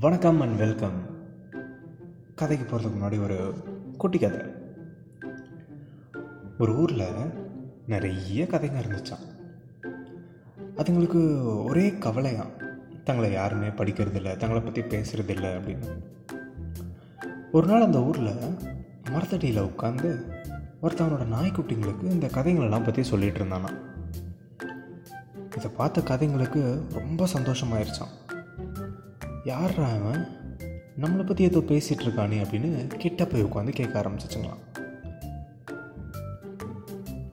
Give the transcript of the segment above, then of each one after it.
வணக்கம் and welcome கதைக்கு போகிறதுக்கு முன்னாடி ஒரு குட்டி கதை. ஒரு ஊரில் நிறைய கதைங்க இருந்துச்சான் அதுங்களுக்கு ஒரே கவலையாம் தங்களை யாருமே படிக்கிறதில்ல தங்களை பற்றி பேசுகிறதில்ல அப்படின்னு. ஒரு நாள் அந்த ஊரில் மரத்தடியில் உட்காந்து ஒருத்தவனோட நாய்க்குட்டிங்களுக்கு இந்த கதைங்களெல்லாம் பற்றி சொல்லிகிட்டு இருந்தானா இதை பார்த்த கதைங்களுக்கு ரொம்ப சந்தோஷமாயிருச்சான் யார்ரா அவன்? நம்மளை பற்றி ஏதோ பேசிகிட்டு இருக்கானே அப்படின்னு கிட்ட போய் உட்காந்து கேட்க ஆரம்பிச்சிச்சுங்களாம்.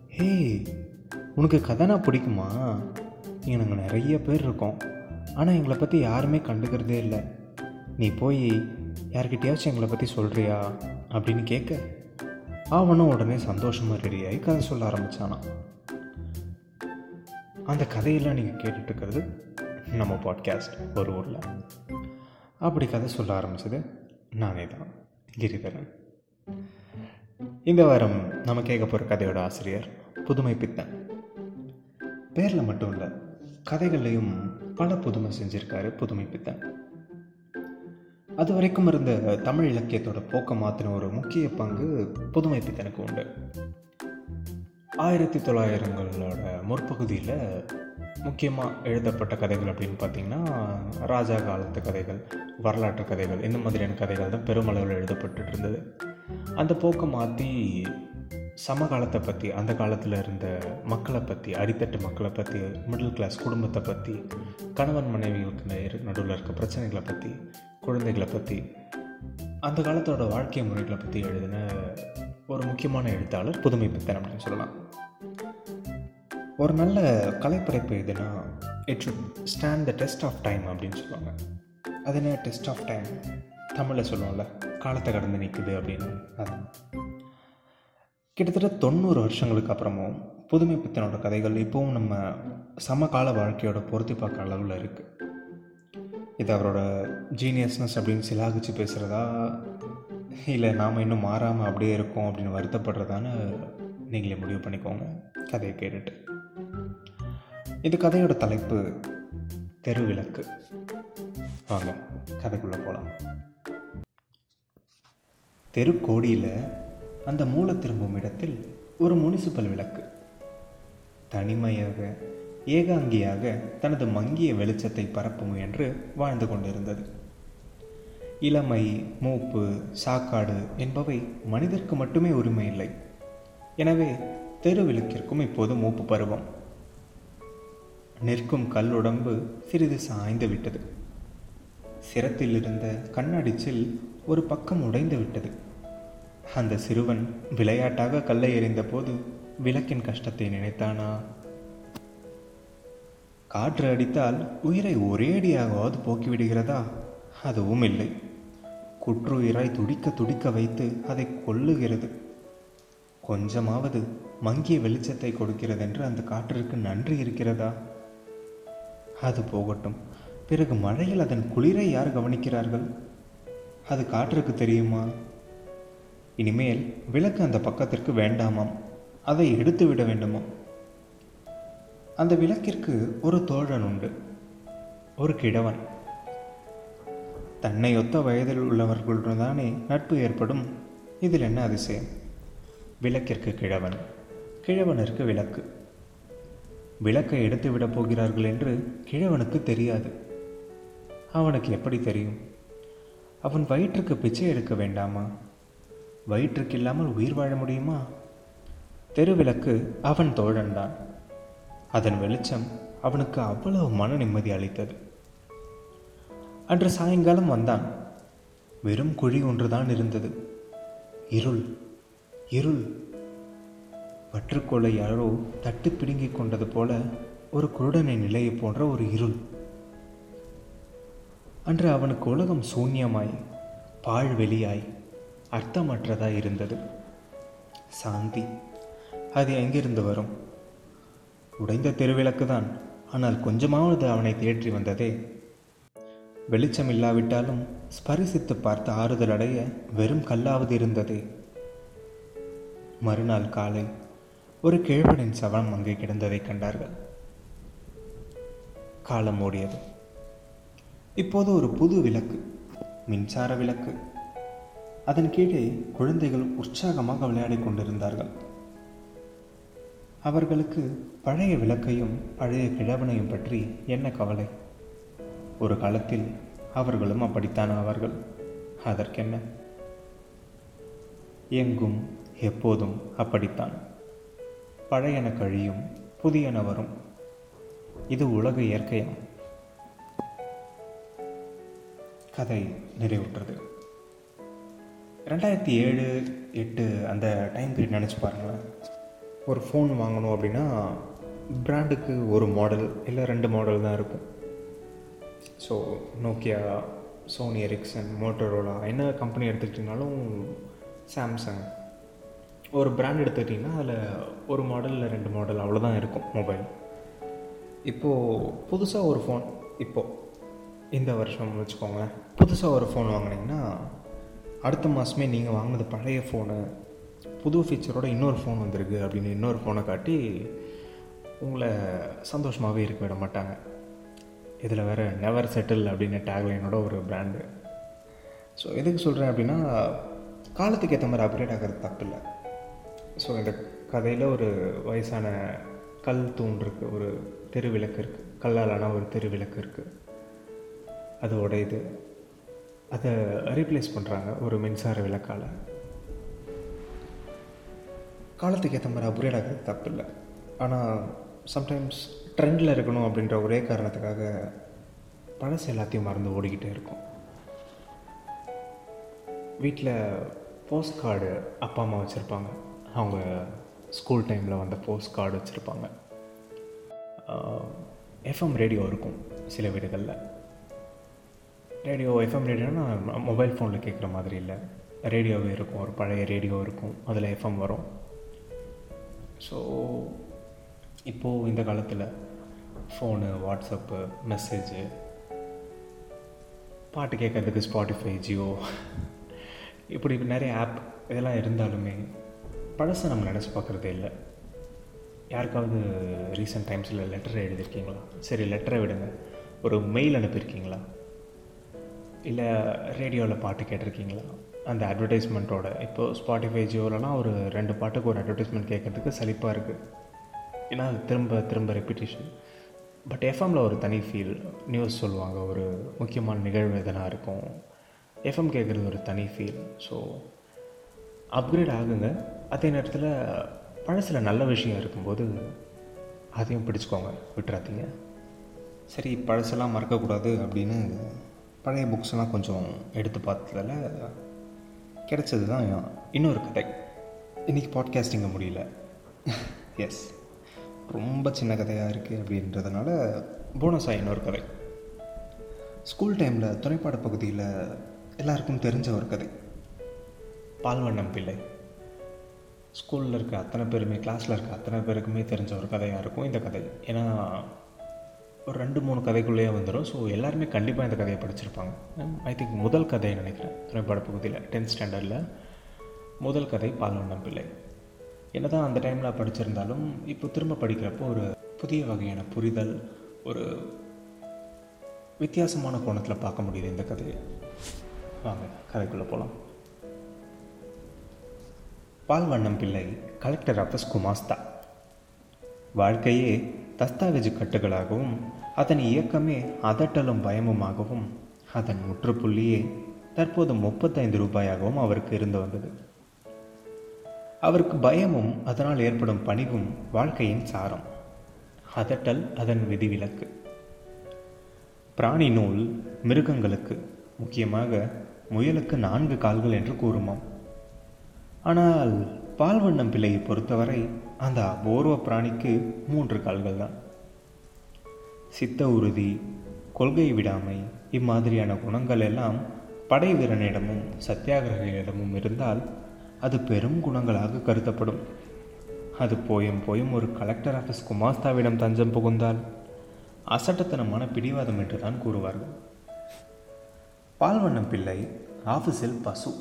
ஹே உனக்கு கதைனா பிடிக்குமா? இங்கே நாங்கள் நிறைய பேர் இருக்கோம். ஆனால் எங்களை பற்றி யாருமே கண்டுக்கிறதே இல்லை. நீ போய் யார்கிட்டயாச்சும் எங்களை பற்றி சொல்கிறியா அப்படின்னு கேட்க அவனும் உடனே சந்தோஷமாக ரெடியாகி கதை சொல்ல ஆரம்பித்தானா அந்த கதையெல்லாம் நீங்கள் கேட்டுட்ருக்கிறது நம்ம பாட்காஸ்ட் ஒரு ஊரில். அப்படி கதை சொல்ல ஆரம்பித்தது நானே தான் கிரிதரன் இந்த வாரம் நம்ம கேட்க போகிற கதையோட ஆசிரியர் புதுமை பித்தன். பேரில் மட்டும் இல்லை கதைகள்லையும் பல புதுமை செஞ்சுருக்காரு புதுமை பித்தன். அது வரைக்கும் இருந்த தமிழ் இலக்கியத்தோட போக்க மாற்றின ஒரு முக்கிய பங்கு புதுமை பித்தனுக்கு உண்டு. ஆயிரத்தி தொள்ளாயிரங்களோட முற்பகுதியில் முக்கியமாக எழுதப்பட்ட கதைகள் அப்படின்னு பார்த்திங்கன்னா ராஜா காலத்து கதைகள் வரலாற்று கதைகள் இந்த மாதிரியான கதைகள் தான் பெருமளவில் எழுதப்பட்டு இருந்தது. அந்த போக்கை மாற்றி சமகாலத்தை பற்றி அந்த காலத்தில் இருந்த மக்களை பற்றி அடித்தட்டு மக்களை பற்றி மிடில் கிளாஸ் குடும்பத்தை பற்றி கணவன் மனைவிகளுக்கு நடுவில் இருக்க பிரச்சனைகளை பற்றி குழந்தைகளை பற்றி அந்த காலத்தோட வாழ்க்கை முறைகளை பற்றி எழுதின ஒரு முக்கியமான எழுத்தாளர் புதுமை பித்தன் அப்படின்னு சொல்லலாம். ஒரு நல்ல கலைப்படைப்பு எதுனா it should stand the test of time அப்படின்னு சொல்லுவாங்க. அது என்ன டெஸ்ட் ஆஃப் டைம் தமிழில் சொல்லுவோம்ல காலத்தை கடந்து நிற்குது அப்படின்னு. அது. கிட்டத்தட்ட தொண்ணூறு வருஷங்களுக்கு அப்புறமும் புதுமை பித்தனோட கதைகள் இப்போவும் நம்ம சமகால வாழ்க்கையோட பொருத்தி பார்க்குற அளவில் இருக்குது இது அவரோட ஜீனியஸ்னஸ் அப்படின்னு சிலாகிச்சு பேசுகிறதா இல்லை நாம் இன்னும் மாறாமல் அப்படியே இருக்கோம் அப்படின்னு வருத்தப்படுறதான்னு நீங்களே முடிவு பண்ணிக்கோங்க. கதையை கேட்டுட்டு. இது கதையோட தலைப்பு தெருவிளக்கு. வாங்க கதைக்குள்ளே போகலாம் தெருக்கோடியில் அந்த மூல திரும்பும் இடத்தில் ஒரு முனிசிபல் விளக்கு. தனிமையாக ஏகாங்கியாக தனது மங்கிய வெளிச்சத்தை பரப்ப முயன்று வாழ்ந்து கொண்டிருந்தது. இளமை மூப்பு சாக்காடு என்பவை மனிதர்க்கு மட்டுமே உரிமை இல்லை. எனவே தெருவிளக்கிற்கும் இப்போது மூப்பு பருவம். நிற்கும் கல்லுடம்பு சிறிது சாய்ந்து விட்டது. சிரத்தில் இருந்த கண்ணாடிச்சில் ஒரு பக்கம் உடைந்து விட்டது. அந்த சிறுவன் விளையாட்டாக கல்லை எறிந்த போது விளக்கின் கஷ்டத்தை நினைத்தானா? காற்று அடித்தால் உயிரை ஒரேடியாகவாவது போக்கிவிடுகிறதா? அதுவும் இல்லை. குற்றுயிராய் துடிக்க துடிக்க வைத்து அதை கொல்லுகிறது. கொஞ்சமாவது மங்கிய வெளிச்சத்தை கொடுக்கிறதென்று அந்த காற்றிற்கு நன்றி இருக்கிறதா? அது போகட்டும். பிறகு மழையில் அதன் குளிரை யார் கவனிக்கிறார்கள்? அது காற்றுக்கு தெரியுமா? இனிமேல் விளக்கு அந்த பக்கத்திற்கு வேண்டாமாம். அதை எடுத்து விட வேண்டுமா? அந்த விளக்கிற்கு ஒரு தோழன் உண்டு. ஒரு கிழவன். தன்னை ஒத்த வயதில் உள்ளவர்களுடன் தானே நட்பு ஏற்படும். இதில் என்ன அதிசயம்? விளக்கிற்கு கிழவன். கிழவனிற்கு விளக்கு. விளக்கை எடுத்து விடப் போகிறார்கள் என்று கிழவனுக்கு தெரியாது. அவனுக்கு எப்படி தெரியும்? அவன் வயிற்றுக்கு பிச்சை எடுக்க வேண்டாமா? வயிற்றுக்கு இல்லாமல் உயிர் வாழ முடியுமா? தெருவிளக்கு அவன் தோழன்தான் அதன் வெளிச்சம் அவனுக்கு அவ்வளவு மன நிம்மதி அளித்தது. அன்று சாயங்காலம் வந்தான். வெறும் குழி ஒன்றுதான் இருந்தது. இருள் இருள். பற்றுக்கோளை யாரோ தட்டு பிடுங்கிக் கொண்டது போல ஒரு குருடனை நிலையை போன்ற ஒரு இருள். அன்று அவனுக்கு உலகம் சூன்யமாய் பாழ்வெளியாய் அர்த்தமற்றதாய் இருந்தது. சாந்தி அது எங்கிருந்து வரும்? உடைந்த தெருவிளக்கு தான் ஆனால் கொஞ்சமாவது அவனை தேற்றி வந்ததே. வெளிச்சம் இல்லாவிட்டாலும் ஸ்பரிசித்து பார்த்து ஆறுதல் அடைய வெறும் கல்லாவது இருந்ததே. மறுநாள் காலை ஒரு கிழவனின் சவனம் அங்கே கிடந்ததை கண்டார்கள். காலம் ஓடியது. இப்போது ஒரு புது விளக்கு மின்சார விளக்கு. அதன் கீழே குழந்தைகள் உற்சாகமாக விளையாடிக் கொண்டிருந்தார்கள். அவர்களுக்கு பழைய விளக்கையும் பழைய கிழவனையும் பற்றி என்ன கவலை? ஒரு காலத்தில் அவர்களும் அப்படித்தான் ஆவார்கள். அதற்கென்ன? எங்கும் எப்போதும் அப்படித்தான். பழையன கழியும் புதியன வரும் இது உலக இயற்கையாம். கதை நிறைவுற்றது. ரெண்டாயிரத்தி ஏழு எட்டு அந்த டைம் பீரியட் நினச்சி பாருங்களேன். ஒரு ஃபோன் வாங்கணும் அப்படின்னா பிராண்டுக்கு ஒரு மாடல் இல்லை ரெண்டு மாடல் தான் இருக்கும். So Nokia Sony Ericsson Motorola என்ன கம்பெனி எடுத்துக்கிட்டிங்கனாலும் சாம்சங் ஒரு பிராண்ட் எடுத்துக்கிட்டிங்கன்னா அதில் ஒரு மாடல் இல்லை ரெண்டு மாடல் அவ்வளோதான் இருக்கும் மொபைல் இப்போது புதுசாக ஒரு ஃபோன் இப்போது இந்த வருஷம் வச்சுக்கோங்களேன். புதுசாக ஒரு ஃபோன் வாங்கினீங்கன்னா அடுத்த மாதமே நீங்கள் வாங்கினது பழைய ஃபோனு புது ஃபீச்சரோட இன்னொரு ஃபோன் வந்திருக்கு அப்படின்னு இன்னொரு ஃபோனை காட்டி உங்களை சந்தோஷமாகவே இருக்க விட மாட்டாங்க. இதில் வேறு நெவர் செட்டில் அப்படின்னு டேக்லைனோட ஒரு பிராண்டு ஸோ எதுக்கு சொல்கிறேன் அப்படின்னா காலத்துக்கு ஏற்ற மாதிரி அப்கிரேட் ஆகிறது தப்பு இல்லை ஸோ இந்த கதையில் ஒரு வயசான கல் தூண் இருக்குது ஒரு தெருவிளக்கு இருக்குது கல்லாலான ஒரு தெருவிளக்கு இருக்குது அது உடையுது. அதை ரீப்ளேஸ் பண்ணுறாங்க ஒரு மின்சார விளக்கால். காலத்துக்கு ஏற்ற மாதிரி அப்கிரேட் ஆகிறது தப்பு இல்லை ஆனால் சம்டைம்ஸ் ட்ரெண்டில் இருக்கணும் அப்படின்ற ஒரே காரணத்துக்காக பழசு எல்லாத்தையும் மறந்து ஓடிக்கிட்டே இருக்கும். வீட்டில் போஸ்ட் கார்டு அப்பா அம்மா வச்சுருப்பாங்க. அவங்க ஸ்கூல் டைமில் வந்த போஸ்ட் கார்டு வச்சுருப்பாங்க எஃப்எம் ரேடியோ இருக்கும் சில வீடுகளில். ரேடியோ எஃப்எம் ரேடியோனா மொபைல் ஃபோனில் கேட்குற மாதிரி இல்லை. ரேடியோவே இருக்கும் ஒரு பழைய ரேடியோ இருக்கும் அதில் எஃப்எம் வரும். ஸோ இப்போது இந்த காலத்தில் ஃபோனு வாட்ஸ்அப்பு மெசேஜு பாட்டு கேட்குறதுக்கு ஸ்பாட்டிஃபை ஜியோ இப்படி நிறைய ஆப் இதெல்லாம் இருந்தாலுமே பழசை நம்ம நினச்சி பார்க்குறதே இல்லை. யாருக்காவது ரீசெண்ட் டைம்ஸில் லெட்டர் எழுதியிருக்கீங்களா? சரி லெட்டரை விடுங்க. ஒரு மெயில் அனுப்பியிருக்கீங்களா? இல்லை ரேடியோவில் பாட்டு கேட்டிருக்கீங்களா? அந்த அட்வர்டைஸ்மெண்ட்டோட இப்போது ஸ்பாட்டிஃபை ஜியோலலாம் ஒரு ரெண்டு பாட்டுக்கு ஒரு அட்வர்டைஸ்மெண்ட் கேட்குறதுக்கு சலிப்பாக இருக்குது ஏன்னா அது திரும்ப திரும்ப ரெப்பிட்டேஷன் பட் எஃப்எம்மில் ஒரு தனி ஃபீல் நியூஸ் சொல்லுவாங்க. ஒரு முக்கியமான நிகழ்வு எதனா இருக்கும். எஃப்எம் கேட்குறது ஒரு தனி ஃபீல் ஸோ அப்கிரேட் ஆகுங்க. அதே நேரத்தில் பழசில் நல்ல விஷயம் இருக்கும்போது அதையும் பிடிச்சிக்கோங்க விட்டுறாதீங்க. சரி பழசெல்லாம் மறக்கக்கூடாது அப்படின்னு பழைய புக்ஸ்லாம் கொஞ்சம் எடுத்து பார்த்ததில் கிடச்சது தான் இன்னொரு கதை. இன்றைக்கி பாட்காஸ்டிங்க முடியல. எஸ் ரொம்ப சின்ன கதையாக இருக்குது அப்படின்றதுனால போனஸாக இன்னொரு கதை. ஸ்கூல் டைமில் துணைப்பாட பகுதியில் எல்லாருக்கும் தெரிஞ்ச ஒரு கதை. பால்வண்ணம் பிள்ளை. ஸ்கூலில் இருக்க அத்தனை பேருமே கிளாஸில் இருக்க அத்தனை பேருக்குமே தெரிஞ்ச ஒரு கதையாக இருக்கும் இந்த கதை. ஏன்னா ஒரு ரெண்டு மூணு கதைக்குள்ளேயே வந்துடும் ஸோ எல்லாருமே கண்டிப்பாக இந்த கதையை படிச்சிருப்பாங்க. ஐ திங்க் முதல் கதையை நினைக்கிறேன். திரைப்பட பகுதியில் டென்த் ஸ்டாண்டர்டில் முதல் கதை பால்வண்ணம் பிள்ளை. என்ன தான் அந்த டைமில் படிச்சிருந்தாலும் இப்போ திரும்ப படிக்கிறப்போ ஒரு புதிய வகையான புரிதல் ஒரு வித்தியாசமான கோணத்தில் பார்க்க முடியுது இந்த கதையை. வாங்க கதைக்குள்ளே போகலாம் பால்வண்ணம் பிள்ளை கலெக்டர் ஆஃபீஸ் குமாஸ்தா வாழ்க்கையே தஸ்தாவேஜு கட்டுகளாகவும் அதன் இயக்கமே அதட்டலும் பயமுமாகவும் அதன் முற்றுப்புள்ளியே தற்போது முப்பத்தைந்து ரூபாயாகவும் அவருக்கு இருந்து வந்தது. அவருக்கு பயமும் அதனால் ஏற்படும் பணிவும் வாழ்க்கையின் சாரம். அதட்டல் அதன் விதிவிலக்கு. பிராணி நூல் மிருகங்களுக்கு முக்கியமாக முயலுக்கு நான்கு கால்கள் என்று கூறுமாம். ஆனால் பால்வண்ணம் பிள்ளையை பொறுத்தவரை அந்த அபூர்வ பிராணிக்கு மூன்று கால்கள் தான் சித்த உறுதி கொள்கை விடாமை இம்மாதிரியான குணங்கள் எல்லாம் படை வீரனிடமும் சத்தியாகிரகிடமும் இருந்தால் அது பெரும் குணங்களாக கருதப்படும். அது போயும் போயும் ஒரு கலெக்டர் ஆஃபீஸ் குமாஸ்தாவிடம் தஞ்சம் புகுந்தால் அசட்டத்தனமான பிடிவாதம் என்று தான் கூறுவார்கள் பால்வண்ணம் பிள்ளை ஆஃபீஸில் பசு.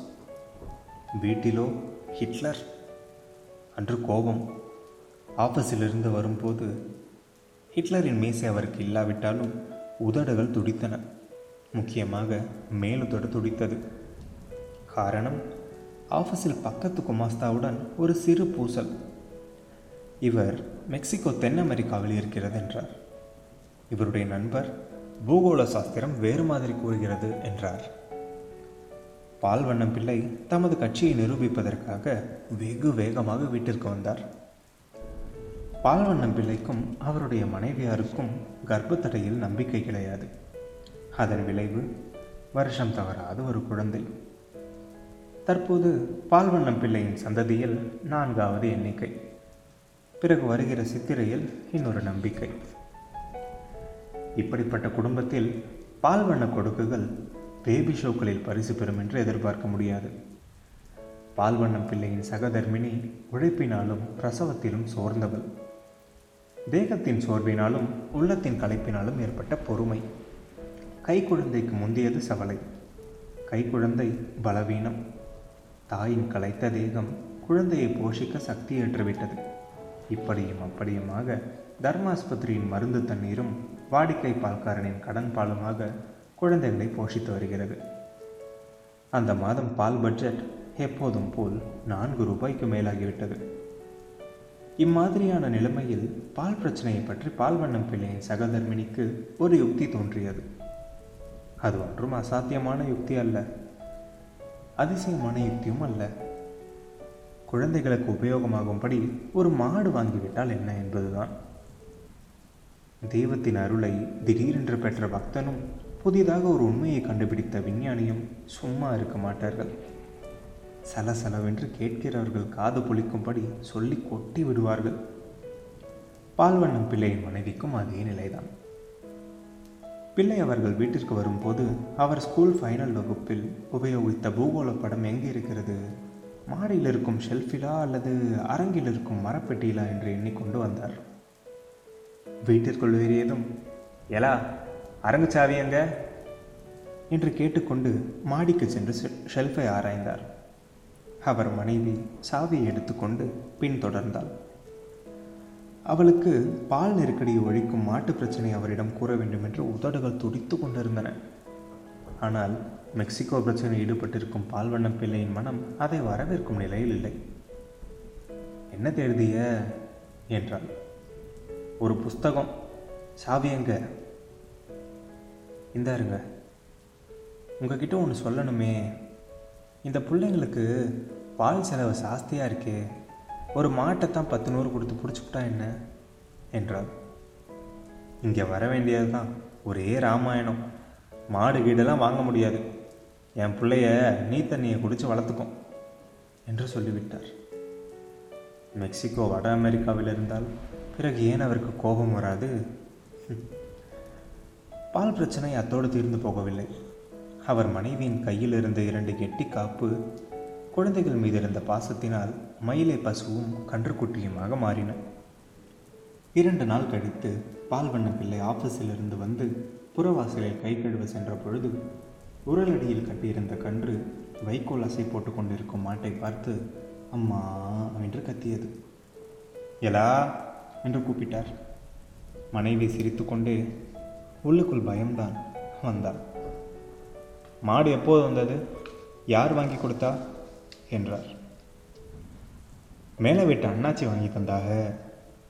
வீட்டிலோ ஹிட்லர். அன்று கோபம் ஆஃபீஸிலிருந்து வரும்போது ஹிட்லரின் மீசை அவருக்கு இல்லாவிட்டாலும் உதடுகள் துடித்தன. முக்கியமாக மேலுதொடு துடித்தது. காரணம் ஆஃபீஸில் பக்கத்து குமாஸ்தாவுடன் ஒரு சிறு பூசல். இவர் மெக்சிகோ தென் அமெரிக்காவில் இருக்கிறது என்றார் இவருடைய நண்பர் பூகோள சாஸ்திரம் வேறு மாதிரி கூறுகிறது என்றார். பால்வண்ணம் பிள்ளை தமது கட்சியை நிரூபிப்பதற்காக வெகு வேகமாக வீட்டிற்கு வந்தார். பால்வண்ணம் பிள்ளைக்கும் அவருடைய மனைவியாருக்கும் கர்ப்பத்தடையில் நம்பிக்கை கிடையாது. அதன் விளைவு வருஷம் தவறாத ஒரு குழந்தை. தற்போது பால்வண்ணம் பிள்ளையின் சந்ததியில் நான்காவது எண்ணிக்கை. பிறகு வருகிற சித்திரையில் இன்னொரு நம்பிக்கை. இப்படிப்பட்ட குடும்பத்தில் பால்வண்ண கொடுக்குகள் பேபி ஷோக்களில் பரிசு பெறும் என்று எதிர்பார்க்க முடியாது. பால்வண்ணம் பிள்ளையின் சகதர்மினி உழைப்பினாலும் பிரசவத்திலும் சோர்ந்தவள். தேகத்தின் சோர்வினாலும் உள்ளத்தின் களைப்பினாலும் ஏற்பட்ட பொறுமை. கைக்குழந்தைக்கு முந்தியது சவலை. கைக்குழந்தை பலவீனம். தாயின் களைத்த தேகம் குழந்தையை போஷிக்க சக்தியேற்றுவிட்டது. இப்படியும் அப்படியுமாக தர்மாஸ்பத்திரியின் மருந்து தண்ணீரும் வாடிக்கை பால்காரனின் கடன் பாலுமாக குழந்தைகளை போஷித்து வருகிறது. அந்த மாதம் பால் பட்ஜெட் எப்போதும் போல் நான்கு ரூபாய்க்கு மேலாகிவிட்டது. இம்மாதிரியான நிலைமையில் பால் பிரச்சனையை பற்றி பால்வண்ணம் பிள்ளையின் சகதர்மினிக்கு ஒரு யுக்தி தோன்றியது. அது ஒன்றும் அசாத்தியமான யுக்தி அல்ல. அதிசயமான யுக்தியும் அல்ல. குழந்தைகளுக்கு உபயோகமாகும்படி ஒரு மாடு வாங்கிவிட்டால் என்ன என்பதுதான். தெய்வத்தின் அருளை திடீரென்று பெற்ற பக்தனும் புதிதாக ஒரு உண்மையை கண்டுபிடித்த விஞ்ஞானியும் சும்மா இருக்க மாட்டார்கள். சலசலவென்று கேட்கிறவர்கள் காது பொழிக்கும்படி சொல்லி கொட்டி விடுவார்கள். பால்வண்ணம் பிள்ளையின் மனைவிக்கும் அதே நிலைதான். பிள்ளை அவர்கள் வீட்டிற்கு வரும்போது அவர் ஸ்கூல் ஃபைனல் வகுப்பில் உபயோகித்த பூகோள படம் எங்கே இருக்கிறது? மாடியில் இருக்கும் ஷெல்ஃபிலா அல்லது அரங்கில் இருக்கும் மரப்பெட்டியிலா என்று எண்ணிக்கொண்டு வந்தார். வீட்டிற்குள் ஏறியதும் எலா அரங்கு சாவி எங்க என்று கேட்டுக்கொண்டு மாடிக்கு சென்று ஷெல்ஃபை ஆராய்ந்தார். அவர் மனைவி சாவியை எடுத்துக்கொண்டு பின்தொடர்ந்தாள் அவளுக்கு பால் நெருக்கடியை ஒழிக்கும் மாட்டு பிரச்சனை அவரிடம் கூற வேண்டும் என்று உதடுகள் துடித்து கொண்டிருந்தன. ஆனால் மெக்சிகோ பிரச்சனை ஈடுபட்டிருக்கும் பால்வண்ணம் பிள்ளையின் மனம் அதை வரவேற்கும் நிலையில் இல்லை. என்ன தேடுதிய? என்றாள். ஒரு புஸ்தகம். சாவி இந்தாருங்க உங்ககிட்ட ஒன்று சொல்லணுமே. இந்த பிள்ளைங்களுக்கு பால் செலவு ஜாஸ்தியாக இருக்கே. ஒரு மாட்டை தான் பத்து நூறு கொடுத்து பிடிச்சிக்கிட்டா என்ன? என்றாள். இங்கே வர வேண்டியது தான் ஒரே ராமாயணம். மாடு வீடெல்லாம் வாங்க முடியாது. என் பிள்ளைய நீ தண்ணியை குடித்து வளர்த்துக்கும் என்று சொல்லிவிட்டார். மெக்சிகோ வட அமெரிக்காவில் இருந்தால் பிறகு ஏன் அவருக்கு கோபம் வராது? பால் பிரச்சனை அத்தோடு தீர்ந்து போகவில்லை. அவர் மனைவியின் கையில் இருந்த இரண்டு கெட்டி காப்பு குழந்தைகள் மீது இருந்த பாசத்தினால் மயிலை பசுவும் கன்றுக்குட்டியுமாக மாறின. இரண்டு நாள் கழித்து பால்வண்ண பிள்ளை ஆஃபீஸில் இருந்து வந்து புறவாசலில் கை கழுவ சென்ற பொழுது உரலடியில் கட்டியிருந்த கன்று வைக்கோல் அசை போட்டு கொண்டிருக்கும் மாட்டை பார்த்து அம்மா என்று கத்தியது. எலா என்று கூப்பிட்டார். மனைவி சிரித்துக்கொண்டே உள்ளுக்குள் பயம்தான் வந்தாள் மாடு எப்போது வந்தது? யார் வாங்கி கொடுத்தா? என்றார். மேலே வீட்டு அண்ணாச்சி வாங்கி தந்தாக.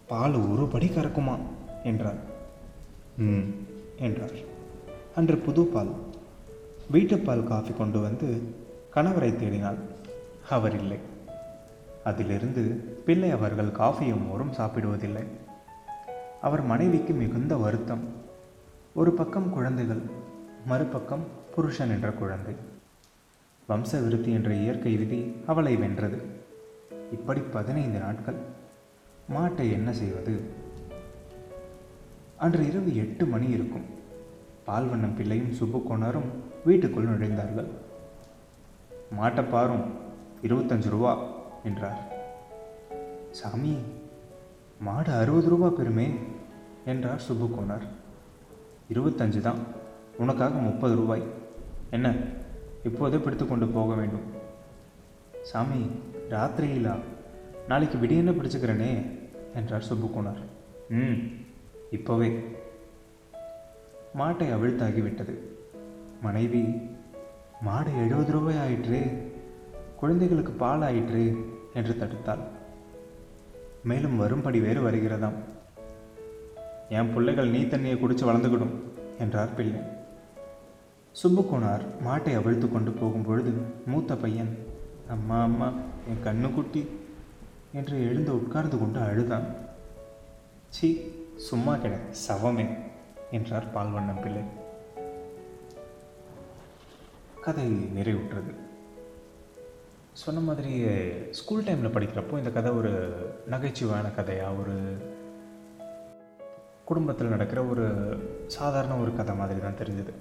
பால் ஒரு படி கறக்குமா? என்றார். ம் என்றார். அன்று புது பால். வீட்டுப்பால் காஃபி கொண்டு வந்து கணவரை தேடினாள். அவர் இல்லை. அதிலிருந்து பிள்ளை அவர்கள் காஃபியும் மோரும் சாப்பிடுவதில்லை. அவர் மனைவிக்கு மிகுந்த வருத்தம். ஒரு பக்கம் குழந்தைகள் மறுபக்கம் புருஷன் என்ற குழந்தை. வம்ச விருத்தி என்ற இயற்கை விதி அவளை வென்றது. இப்படி பதினைந்து நாட்கள் மாட்டை என்ன செய்வது? அன்று இரவு எட்டு மணி இருக்கும். பால்வண்ணம் பிள்ளையும் சுப்புக்கோணரும் வீட்டுக்குள் நுழைந்தார்கள். மாட்டை பாரும் இருபத்தஞ்சு ரூபா என்றார். சாமி மாடு அறுபது ரூபா பெருமே என்றார் சுப்புக்கோணர் இருபத்தஞ்சு தான். உனக்காக முப்பது ரூபாய். என்ன? இப்போதே பிடித்து கொண்டு போக வேண்டும். சாமி ராத்திரியிலா? நாளைக்கு விடியன்னு பிடிச்சுக்கிறேனே? என்றார் சுப்புக்குனார் ம் இப்போவே. மாட்டை அவிழ்த்தாகிவிட்டது மனைவி மாடு எழுபது ரூபாய் ஆயிற்று. குழந்தைகளுக்கு பால் ஆயிற்று என்று தடுத்தாள். மேலும் வரும்படி வேறு வருகிறதாம். என் பிள்ளைகள் நீ தண்ணியை குடித்து வளர்ந்துக்கிடும் என்றார் பிள்ளை. சுப்புக்குனார் மாட்டை அவிழ்த்து கொண்டு போகும்பொழுது மூத்த பையன் அம்மா அம்மா என் கண்ணு குட்டி என்று எழுந்து உட்கார்ந்து கொண்டு அழுதான். சி சும்மா கிட சவமே என்றார் பால்வண்ணம் பிள்ளை. கதை நிறைவுற்றது. சொன்ன மாதிரி ஸ்கூல் டைமில் படிக்கிறப்போ இந்த கதை ஒரு நகைச்சுவையான கதையாக ஒரு குடும்பத்தில் நடக்கிற ஒரு சாதாரண ஒரு கதை மாதிரி தான் தெரிஞ்சது.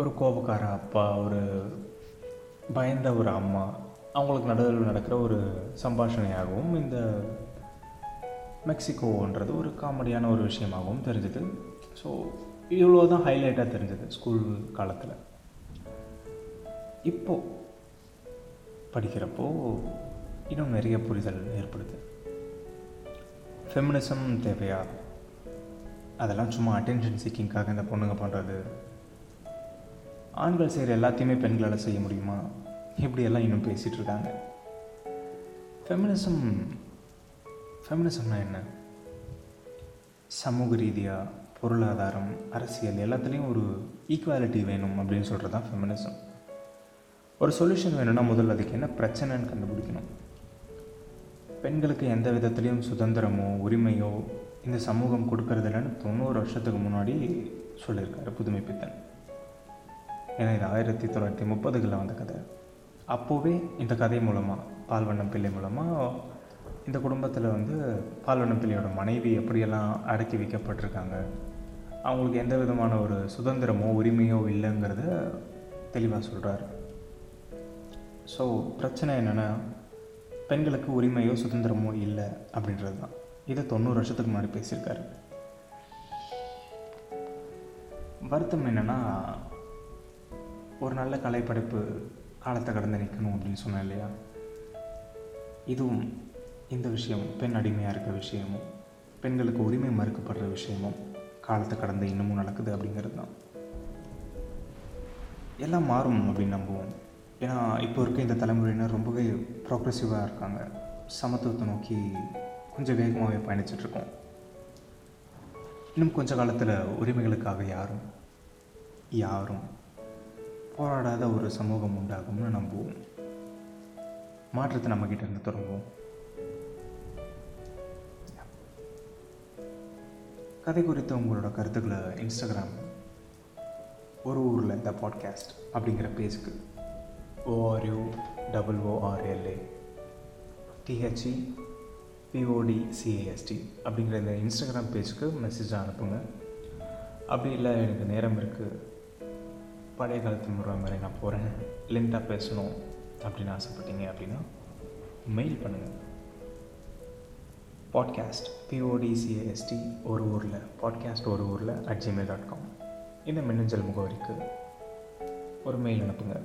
ஒரு கோபக்கார அப்பா ஒரு பயந்த ஒரு அம்மா அவங்களுக்கு நடுவில் நடக்கிற ஒரு சம்பாஷணையாகவும் இந்த மெக்சிகோன்றது ஒரு காமெடியான ஒரு விஷயமாகவும் தெரிஞ்சது. ஸோ இவ்வளோ தான் ஹைலைட்டாக தெரிஞ்சது ஸ்கூல் காலத்தில். இப்போது படிக்கிறப்போ இன்னும் நிறைய புரிதல் ஏற்படுது. ஃபெமினிசம் தேவையா? அதெல்லாம் சும்மா அட்டென்ஷன் சீக்கிங்காக இந்த பொண்ணுங்க பண்ணுறது ஆண்கள் செய்கிற எல்லாத்தையுமே பெண்களால் செய்ய முடியுமா? இப்படியெல்லாம் இன்னும் பேசிகிட்டு இருக்காங்க. ஃபெமினிசம் ஃபெமினிசம்னா என்ன? சமூக ரீதியாக பொருளாதாரம் அரசியல் எல்லாத்துலேயும் ஒரு ஈக்குவாலிட்டி வேணும் அப்படின்னு சொல்கிறது தான் ஃபெமினிசம் ஒரு சொல்யூஷன் வேணும்னா முதல்ல அதுக்கு என்ன பிரச்சனைன்னு கண்டுபிடிக்கணும். பெண்களுக்கு எந்த விதத்துலேயும் சுதந்திரமோ உரிமையோ இந்த சமூகம் கொடுக்கறதில்லன்னு தொண்ணூறு வருஷத்துக்கு முன்னாடி சொல்லியிருக்காரு புதுமை பித்தன். ஏன்னா இது ஆயிரத்தி தொள்ளாயிரத்தி முப்பதுகளில் வந்த கதை. அப்போவே இந்த கதை மூலமாக பால்வண்ணம் பிள்ளை மூலமாக இந்த குடும்பத்தில் வந்து பால்வண்ணம் பிள்ளையோட மனைவி எப்படியெல்லாம் அடக்கி வைக்கப்பட்டிருக்காங்க அவங்களுக்கு எந்த விதமான ஒரு சுதந்திரமோ உரிமையோ இல்லைங்கிறத தெளிவாக சொல்கிறார் ஸோ பிரச்சனை என்னென்னா பெண்களுக்கு உரிமையோ சுதந்திரமோ இல்லை அப்படின்றது தான் இதை தொண்ணூறு வருஷத்துக்கு முன்னாடி பேசியிருக்காரு. வருத்தம் என்னென்னா ஒரு நல்ல கலைப்படைப்பு காலத்தை கடந்து நிற்கணும் அப்படின்னு சொன்னேன் இல்லையா? இதுவும் இந்த விஷயம் பெண் அடிமையாக இருக்கிற விஷயமும் பெண்களுக்கு உரிமை மறுக்கப்படுற விஷயமும் காலத்தை கடந்து இன்னமும் நடக்குது அப்படிங்கிறது தான். எல்லாம் மாறும் அப்படின்னு நம்புவோம். ஏன்னா இப்போ இருக்க இந்த தலைமுறையினர் ரொம்பவே ப்ரோக்ரெசிவாக இருக்காங்க. சமத்துவத்தை நோக்கி கொஞ்சம் வேகமாகவே பயணிச்சிட்ருக்கோம். இன்னும் கொஞ்ச காலத்தில் உரிமைகளுக்காக யாரும் யாரும் போராடாத ஒரு சமூகம் உண்டாகும்னு நம்புவோம். மாற்றத்தை நம்மக்கிட்ட இருந்து தொடங்குவோம். கதை குறித்த உங்களோட கருத்துக்களை இன்ஸ்டாகிராம் ஒரு ஊரில் இந்த பாட்காஸ்ட் அப்படிங்கிற பேஜுக்கு O R U double O R L A T H E P O D C A S T அப்படிங்கிற இந்த இன்ஸ்டாகிராம் பேஜுக்கு மெசேஜ் அனுப்புங்க. அப்படி இல்லை எனக்கு நேரம் இருக்குது பழைய காலத்து முறை மாதிரி நான் போகிறேன் லென்த்தாக பேசணும் அப்படின்னு ஆசைப்பட்டீங்க அப்படின்னா மெயில் பண்ணுங்கள் பாட்காஸ்ட் பிஓடிசிஏஎஸ்டி ஒரு ஊரில் பாட்காஸ்ட் ஒரு ஊரில் அட் ஜிமெயில் டாட் காம் இந்த மின்னஞ்சல் முகவரிக்கு ஒரு மெயில் அனுப்புங்க.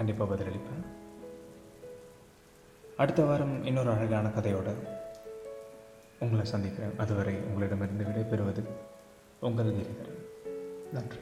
கண்டிப்பாக பதிலளிப்பேன். அடுத்த வாரம் இன்னொரு அழகான கதையோடு உங்களை சந்திக்கிறேன். அதுவரை உங்களிடமிருந்து விடைபெறுவது உங்கள் கிரிதரன் நன்றி.